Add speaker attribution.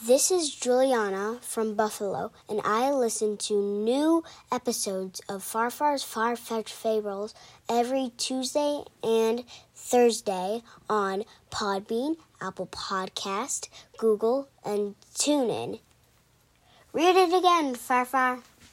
Speaker 1: This is Juliana from Buffalo, and I listen to new episodes of Farfar's Farfetched Fables every Tuesday and Thursday on Podbean, Apple Podcast, Google, and TuneIn. Read it again, Farfar.